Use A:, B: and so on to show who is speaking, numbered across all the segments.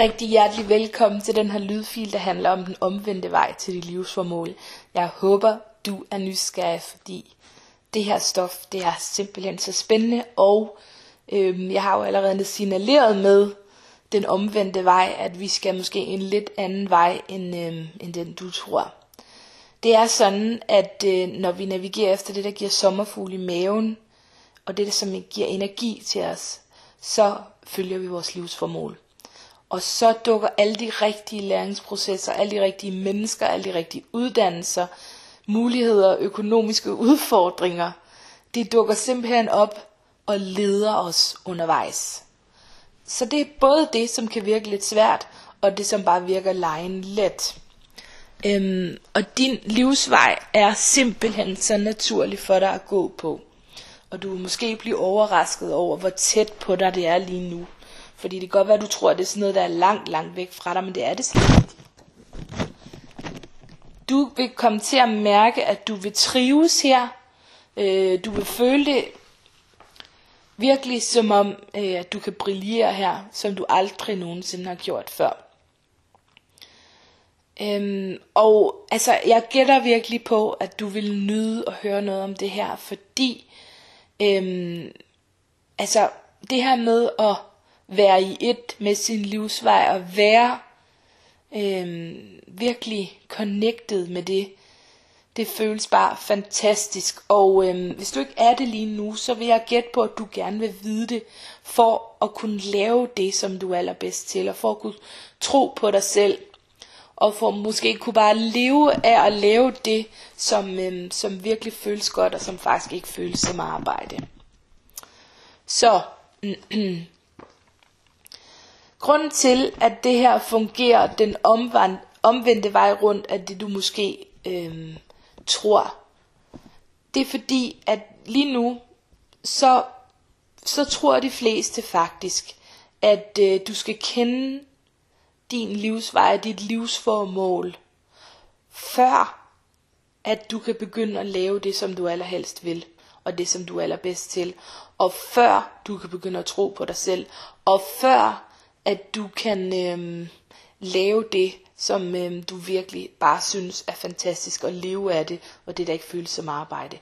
A: Rigtig hjertelig velkommen til den her lydfil, der handler om den omvendte vej til dit livsformål. Jeg håber, du er nysgerrig, fordi det her stof, det er simpelthen så spændende, og øhm, jeg har jo allerede signaleret med den omvendte vej, at vi skal måske en lidt anden vej, end, øhm, end den du tror. Det er sådan, at øh, når vi navigerer efter det, der giver sommerfugl i maven, og det, der som giver energi til os, så følger vi vores livsformål. Og så dukker alle de rigtige læringsprocesser, alle de rigtige mennesker, alle de rigtige uddannelser, muligheder, økonomiske udfordringer, de dukker simpelthen op og leder os undervejs. Så det er både det, som kan virke lidt svært, og det, som bare virker lejen let. Øhm, og din livsvej er simpelthen så naturlig for dig at gå på. Og du vil måske blive overrasket over, hvor tæt på dig det er lige nu. Fordi det kan godt være, at du tror, at det er sådan noget, der er langt, langt væk fra dig, men det er det slet ikke. Du vil komme til at mærke, at du vil trives her. Øh, du vil føle det virkelig som om, øh, at du kan brillere her, som du aldrig nogensinde har gjort før. Øhm, og altså, jeg gætter virkelig på, at du vil nyde at høre noget om det her, fordi øhm, altså, det her med at være i et med sin livsvej og være øh, virkelig connected med det. Det føles bare fantastisk. Og øh, hvis du ikke er det lige nu, så vil jeg gætte på, at du gerne vil vide det, for at kunne lave det, som du er allerbedst til, og for at kunne tro på dig selv, og for måske kunne bare leve af at lave det, som, øh, som virkelig føles godt, og som faktisk ikke føles som arbejde. Så, Grunden til, at det her fungerer den omvand, omvendte vej rundt af det, du måske øhm, tror, det er fordi, at lige nu, så, så tror de fleste faktisk, at øh, du skal kende din livsvej, dit livsformål, før at du kan begynde at lave det, som du allerhelst vil, og det, som du er allerbedst til, og før du kan begynde at tro på dig selv, og før at du kan øhm, lave det, som øhm, du virkelig bare synes er fantastisk, og leve af det, og det der ikke føles som arbejde.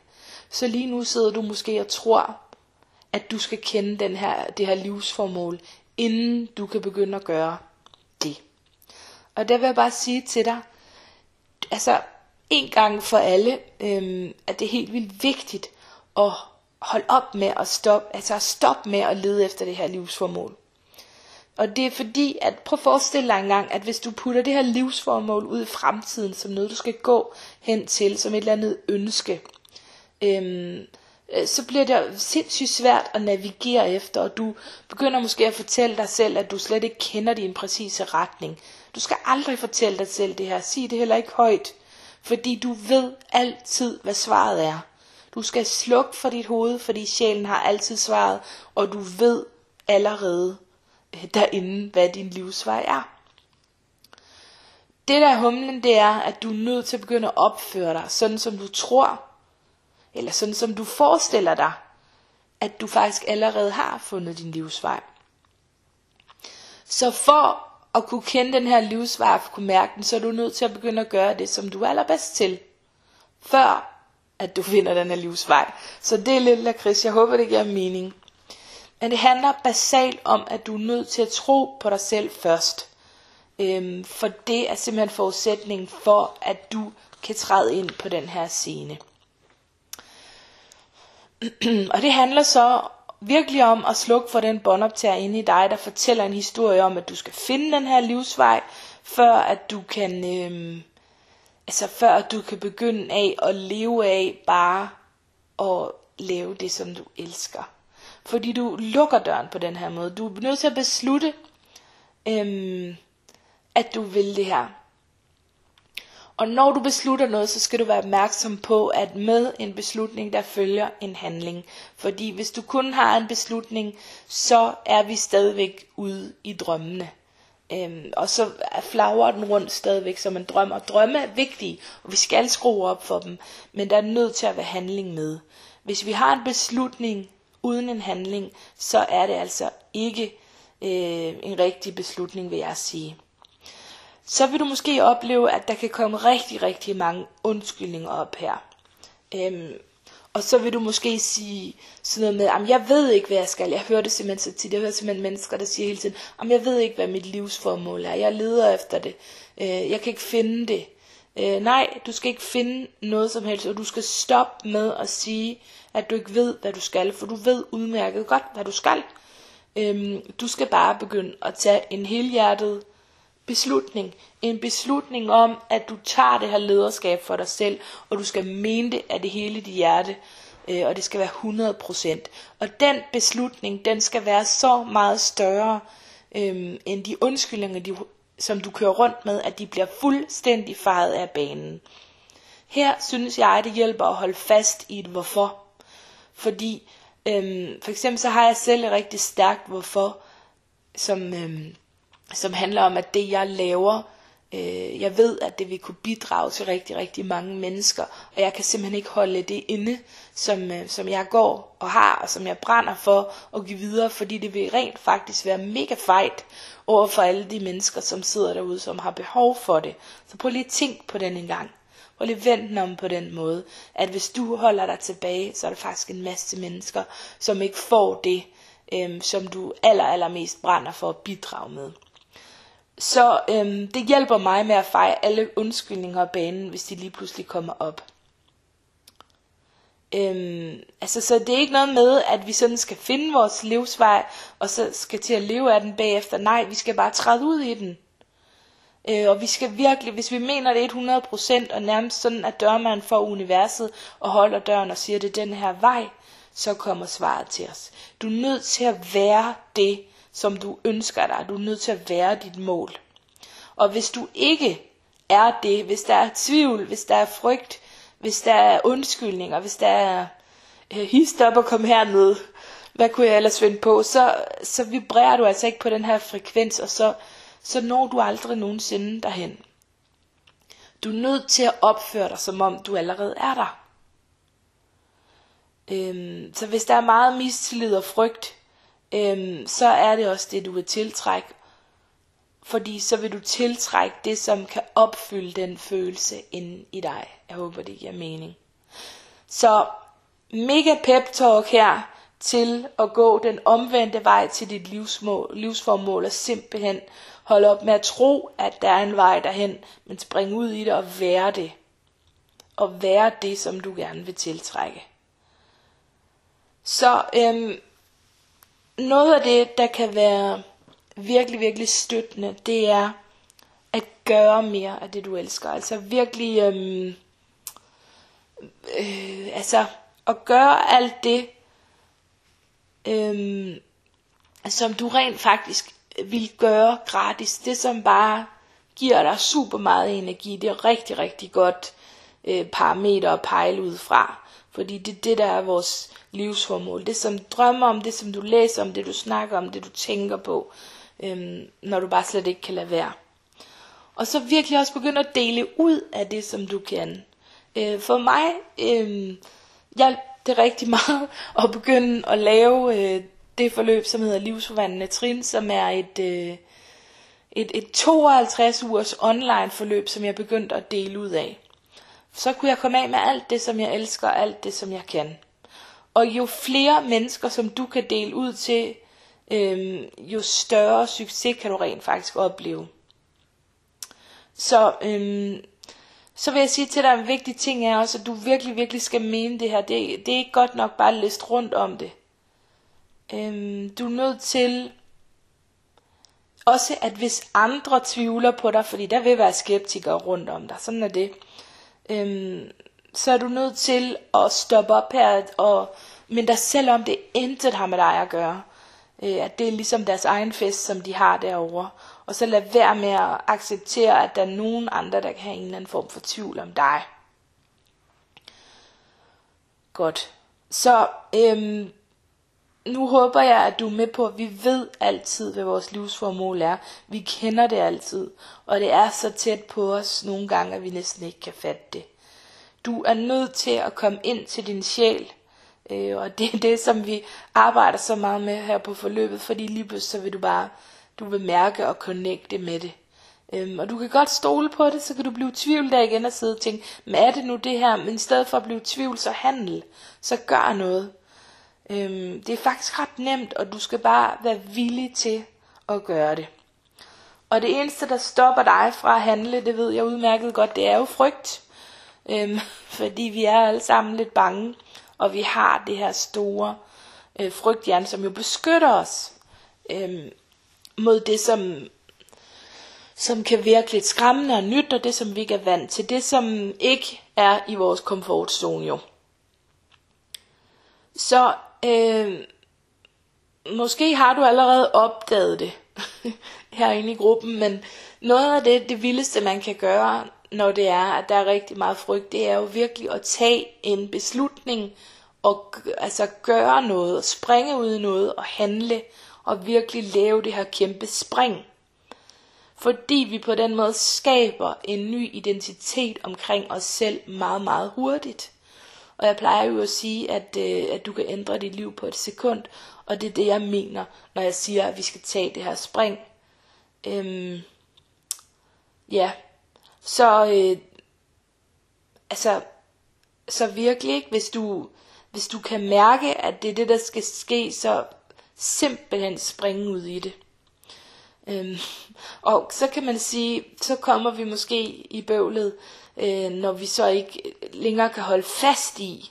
A: Så lige nu sidder du måske og tror, at du skal kende den her, det her livsformål, inden du kan begynde at gøre det. Og der vil jeg bare sige til dig, altså en gang for alle, øhm, at det er helt vildt vigtigt at holde op med at stoppe, altså at stoppe med at lede efter det her livsformål. Og det er fordi, at prøv at forestille dig engang, at hvis du putter det her livsformål ud i fremtiden, som noget du skal gå hen til, som et eller andet ønske, øhm, øh, så bliver det sindssygt svært at navigere efter, og du begynder måske at fortælle dig selv, at du slet ikke kender din præcise retning. Du skal aldrig fortælle dig selv det her. Sig det heller ikke højt, fordi du ved altid, hvad svaret er. Du skal slukke for dit hoved, fordi sjælen har altid svaret, og du ved allerede, derinde, hvad din livsvej er. Det der er humlen, det er, at du er nødt til at begynde at opføre dig, sådan som du tror, eller sådan som du forestiller dig, at du faktisk allerede har fundet din livsvej. Så for at kunne kende den her livsvej, for at kunne mærke den, så er du nødt til at begynde at gøre det, som du er allerbedst til, før at du finder den her livsvej. Så det er lidt lakrids. Jeg håber, det giver mening. Men det handler basalt om, at du er nødt til at tro på dig selv først. Øhm, for det er simpelthen forudsætningen for, at du kan træde ind på den her scene. og det handler så virkelig om at slukke for den båndoptager inde i dig, der fortæller en historie om, at du skal finde den her livsvej, før at du kan, øhm, altså før at du kan begynde af at leve af bare at lave det, som du elsker. Fordi du lukker døren på den her måde. Du er nødt til at beslutte, øhm, at du vil det her. Og når du beslutter noget, så skal du være opmærksom på, at med en beslutning, der følger en handling. Fordi hvis du kun har en beslutning, så er vi stadigvæk ude i drømmene. Øhm, og så flager den rundt stadigvæk som en drøm. Og drømme er vigtige, og vi skal skrue op for dem. Men der er nødt til at være handling med. Hvis vi har en beslutning, uden en handling, så er det altså ikke øh, en rigtig beslutning, vil jeg sige. Så vil du måske opleve, at der kan komme rigtig, rigtig mange undskyldninger op her. Øhm, og så vil du måske sige sådan noget med, at jeg ved ikke, hvad jeg skal. Jeg hører det simpelthen så tit. Jeg hører simpelthen mennesker, der siger hele tiden, at jeg ved ikke, hvad mit livsformål er. Jeg leder efter det. Øh, jeg kan ikke finde det. Øh, nej, du skal ikke finde noget som helst, og du skal stoppe med at sige, at du ikke ved, hvad du skal, for du ved udmærket godt, hvad du skal. Øhm, du skal bare begynde at tage en helhjertet beslutning. En beslutning om, at du tager det her lederskab for dig selv, og du skal mene det af det hele dit hjerte, øh, og det skal være 100%. Og den beslutning, den skal være så meget større, øh, end de undskyldninger, de, som du kører rundt med, at de bliver fuldstændig faret af banen. Her synes jeg, det hjælper at holde fast i et hvorfor. Fordi øhm, for eksempel så har jeg selv et rigtig stærkt hvorfor, som, øhm, som handler om, at det jeg laver, øh, jeg ved, at det vil kunne bidrage til rigtig, rigtig mange mennesker, og jeg kan simpelthen ikke holde det inde, som, øh, som jeg går og har, og som jeg brænder for at give videre, fordi det vil rent faktisk være mega fejt over for alle de mennesker, som sidder derude, som har behov for det. Så prøv lige at tænk på den en gang. Prøv lige vend den om på den måde, at hvis du holder dig tilbage, så er der faktisk en masse mennesker, som ikke får det, øhm, som du aller, allermest brænder for at bidrage med. Så øhm, det hjælper mig med at fejre alle undskyldninger af banen, hvis de lige pludselig kommer op. Øhm, altså, så det er ikke noget med, at vi sådan skal finde vores livsvej, og så skal til at leve af den bagefter. Nej, vi skal bare træde ud i den. Øh, og vi skal virkelig, hvis vi mener det 100%, og nærmest sådan, at dørmanden for universet og holder døren og siger, det er den her vej, så kommer svaret til os. Du er nødt til at være det, som du ønsker dig. Du er nødt til at være dit mål. Og hvis du ikke er det, hvis der er tvivl, hvis der er frygt, hvis der er undskyldninger, hvis der er øh, hist op og kom herned, hvad kunne jeg ellers finde på, så, så vibrerer du altså ikke på den her frekvens, og så, så når du aldrig nogensinde derhen. Du er nødt til at opføre dig, som om du allerede er der. Øhm, så hvis der er meget mistillid og frygt, øhm, så er det også det, du vil tiltrække. Fordi så vil du tiltrække det, som kan opfylde den følelse inde i dig. Jeg håber, det giver mening. Så mega pep talk her til at gå den omvendte vej til dit livsmål, livsformål og simpelthen Hold op med at tro, at der er en vej derhen, men spring ud i det og være det. Og være det, som du gerne vil tiltrække. Så øhm, noget af det, der kan være virkelig, virkelig støttende, det er at gøre mere af det, du elsker. Altså virkelig, øhm, øh, altså at gøre alt det, øhm, som du rent faktisk vil gøre gratis. Det som bare giver dig super meget energi. Det er rigtig, rigtig godt øh, parameter at pejle ud fra. Fordi det er det, der er vores livsformål. Det som drømmer om, det som du læser om, det du snakker om, det du tænker på, øhm, når du bare slet ikke kan lade være. Og så virkelig også begynde at dele ud af det, som du kan. Øh, for mig øh, hjalp det rigtig meget at begynde at lave øh, det forløb, som hedder Livsforvandlende Trin, som er et, øh, et, et 52 ugers online forløb, som jeg begyndte at dele ud af. Så kunne jeg komme af med alt det, som jeg elsker, og alt det, som jeg kan. Og jo flere mennesker, som du kan dele ud til, øh, jo større succes kan du rent faktisk opleve. Så, øh, så vil jeg sige til dig, at en vigtig ting er også, at du virkelig, virkelig skal mene det her. Det, det er ikke godt nok bare at læse rundt om det. Øhm, du er nødt til også, at hvis andre tvivler på dig, fordi der vil være skeptikere rundt om dig, sådan er det, øhm, så er du nødt til at stoppe op her og minde dig selv om, det intet har med dig at gøre. Øh, at det er ligesom deres egen fest, som de har derovre. Og så lad være med at acceptere, at der er nogen andre, der kan have en eller anden form for tvivl om dig. Godt. Så øhm, nu håber jeg, at du er med på, at vi ved altid, hvad vores livsformål er. Vi kender det altid, og det er så tæt på os nogle gange, at vi næsten ikke kan fatte det. Du er nødt til at komme ind til din sjæl, Øh, og det er det, som vi arbejder så meget med her på forløbet, fordi lige pludselig så vil du bare, du vil mærke og connecte med det. Øhm, og du kan godt stole på det, så kan du blive i tvivl der igen og sidde og tænke, men er det nu det her? Men i stedet for at blive i tvivl, så handel. Så gør noget. Øhm, det er faktisk ret nemt, og du skal bare være villig til at gøre det. Og det eneste, der stopper dig fra at handle, det ved jeg udmærket godt, det er jo frygt. Øhm, fordi vi er alle sammen lidt bange, og vi har det her store øh, frygtjern, som jo beskytter os øhm, mod det, som, som kan virke lidt skræmmende og nyt, og det, som vi ikke er vant til. Det, som ikke er i vores komfortzone jo. Så øh, måske har du allerede opdaget det herinde i gruppen, men noget af det, det vildeste man kan gøre, når det er, at der er rigtig meget frygt, det er jo virkelig at tage en beslutning og altså gøre noget, springe ud i noget og handle og virkelig lave det her kæmpe spring. Fordi vi på den måde skaber en ny identitet omkring os selv meget, meget hurtigt. Og jeg plejer jo at sige, at, øh, at du kan ændre dit liv på et sekund, og det er det, jeg mener, når jeg siger, at vi skal tage det her spring. Øhm, ja, så øh, altså, så virkelig ikke, hvis du, hvis du kan mærke, at det er det, der skal ske, så simpelthen springe ud i det. Øhm, og så kan man sige, så kommer vi måske i bøvlet, øh, når vi så ikke længere kan holde fast i,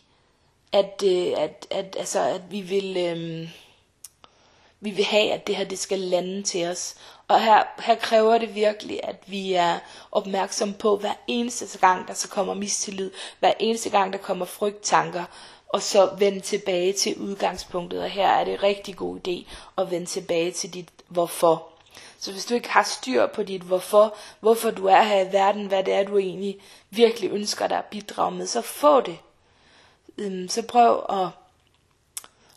A: at, øh, at, at, altså, at vi vil... Øh, vi vil have, at det her det skal lande til os. Og her, her kræver det virkelig, at vi er opmærksom på hver eneste gang, der så kommer mistillid, hver eneste gang, der kommer frygttanker, og så vende tilbage til udgangspunktet. Og her er det en rigtig god idé at vende tilbage til dit hvorfor. Så hvis du ikke har styr på dit hvorfor, hvorfor du er her i verden, hvad det er, du egentlig virkelig ønsker dig at bidrage med, så få det. Øhm, så prøv at,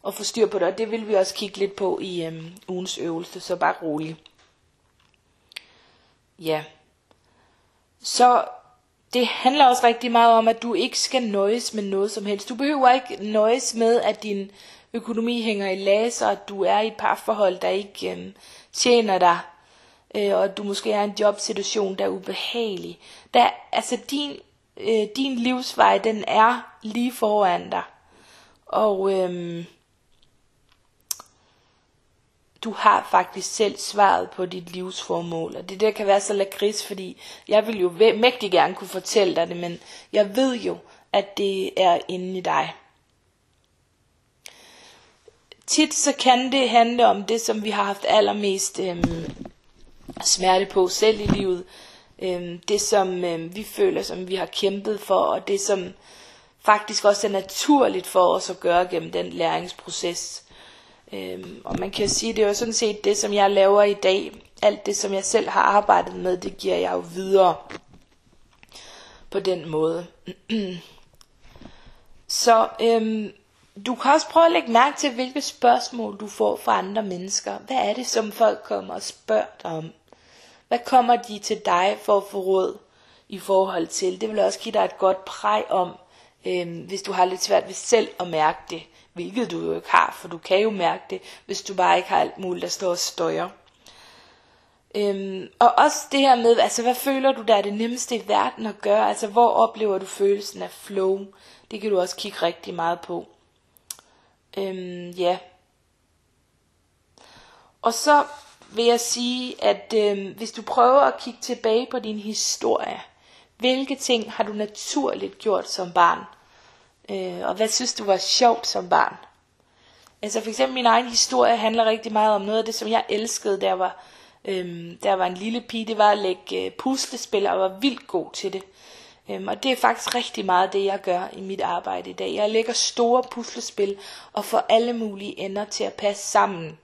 A: at få styr på det, og det vil vi også kigge lidt på i øhm, ugens øvelse, så bare rolig. Ja. Så det handler også rigtig meget om, at du ikke skal nøjes med noget som helst. Du behøver ikke nøjes med, at din økonomi hænger i laser, at du er i et parforhold, der ikke øhm, tjener dig, øh, og at du måske er i en jobsituation, der er ubehagelig. Der, altså din, øh, din livsvej, den er lige foran dig. Og øhm, du har faktisk selv svaret på dit livsformål. Og det der kan være så lakrids, fordi jeg vil jo mægtig gerne kunne fortælle dig det, men jeg ved jo, at det er inde i dig. Tit så kan det handle om det, som vi har haft allermest øhm, smerte på selv i livet. Øhm, det som øhm, vi føler, som vi har kæmpet for, og det som faktisk også er naturligt for os at gøre gennem den læringsproces. Øhm, og man kan sige, det er jo sådan set det, som jeg laver i dag. Alt det, som jeg selv har arbejdet med, det giver jeg jo videre på den måde. Så øhm, du kan også prøve at lægge mærke til, hvilke spørgsmål du får fra andre mennesker. Hvad er det, som folk kommer og spørger dig om? Hvad kommer de til dig for at få råd i forhold til? Det vil også give dig et godt præg om, øh, hvis du har lidt svært ved selv at mærke det. Hvilket du jo ikke har, for du kan jo mærke det, hvis du bare ikke har alt muligt, der står og støjer. Øhm, og også det her med, altså hvad føler du, der er det nemmeste i verden at gøre? Altså hvor oplever du følelsen af flow? Det kan du også kigge rigtig meget på. Øhm, ja. Og så vil jeg sige, at øhm, hvis du prøver at kigge tilbage på din historie, hvilke ting har du naturligt gjort som barn? Øh, og hvad synes du var sjovt som barn? Altså for eksempel min egen historie handler rigtig meget om noget af det, som jeg elskede, der var, øhm, der var en lille pige, det var at lægge øh, puslespil, og var vildt god til det. Øhm, og det er faktisk rigtig meget det, jeg gør i mit arbejde i dag. Jeg lægger store puslespil og får alle mulige ender til at passe sammen.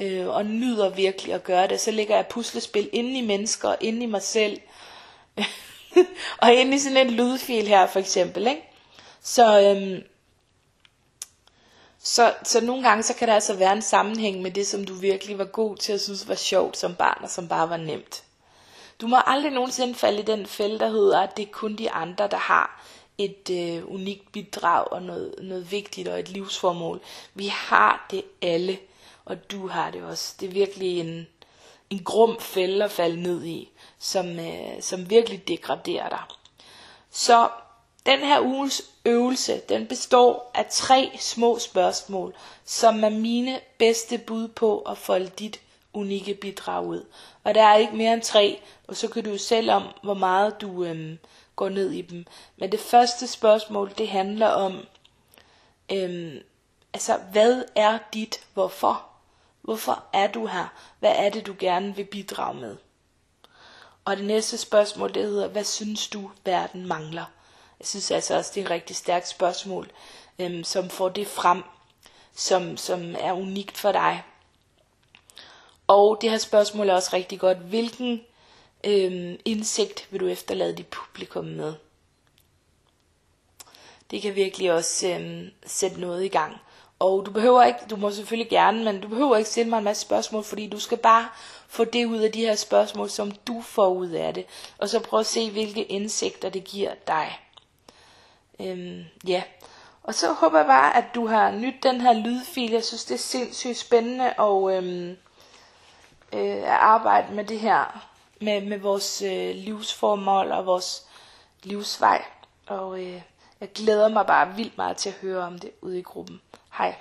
A: Øh, og nyder virkelig at gøre det. Så lægger jeg puslespil inde i mennesker, inde i mig selv. og inde i sådan en lydfil her for eksempel. Ikke? Så, øhm, så, så nogle gange så kan der altså være en sammenhæng med det, som du virkelig var god til at synes var sjovt som barn, og som bare var nemt. Du må aldrig nogensinde falde i den fælde, der hedder, at det er kun de andre, der har et øh, unikt bidrag og noget, noget vigtigt og et livsformål. Vi har det alle, og du har det også. Det er virkelig en, en grum fælde at falde ned i, som, øh, som virkelig degraderer dig. Så den her uges øvelse, den består af tre små spørgsmål, som er mine bedste bud på at folde dit unikke bidrag ud. Og der er ikke mere end tre, og så kan du selv om, hvor meget du øhm, går ned i dem. Men det første spørgsmål, det handler om, øhm, altså hvad er dit hvorfor? Hvorfor er du her? Hvad er det, du gerne vil bidrage med? Og det næste spørgsmål, det hedder, hvad synes du, verden mangler? Jeg synes altså også, det er et rigtig stærkt spørgsmål, øhm, som får det frem, som, som er unikt for dig. Og det her spørgsmål er også rigtig godt. Hvilken øhm, indsigt vil du efterlade dit publikum med? Det kan virkelig også øhm, sætte noget i gang. Og du behøver ikke, du må selvfølgelig gerne, men du behøver ikke stille mig en masse spørgsmål, fordi du skal bare få det ud af de her spørgsmål, som du får ud af det. Og så prøv at se, hvilke indsigter det giver dig. Øhm, ja. Og så håber jeg bare, at du har nyt den her lydfil. Jeg synes, det er sindssygt spændende og øhm, øh, at arbejde med det her, med, med vores øh, livsformål og vores livsvej. Og øh, jeg glæder mig bare vildt meget til at høre om det ude i gruppen. Hej.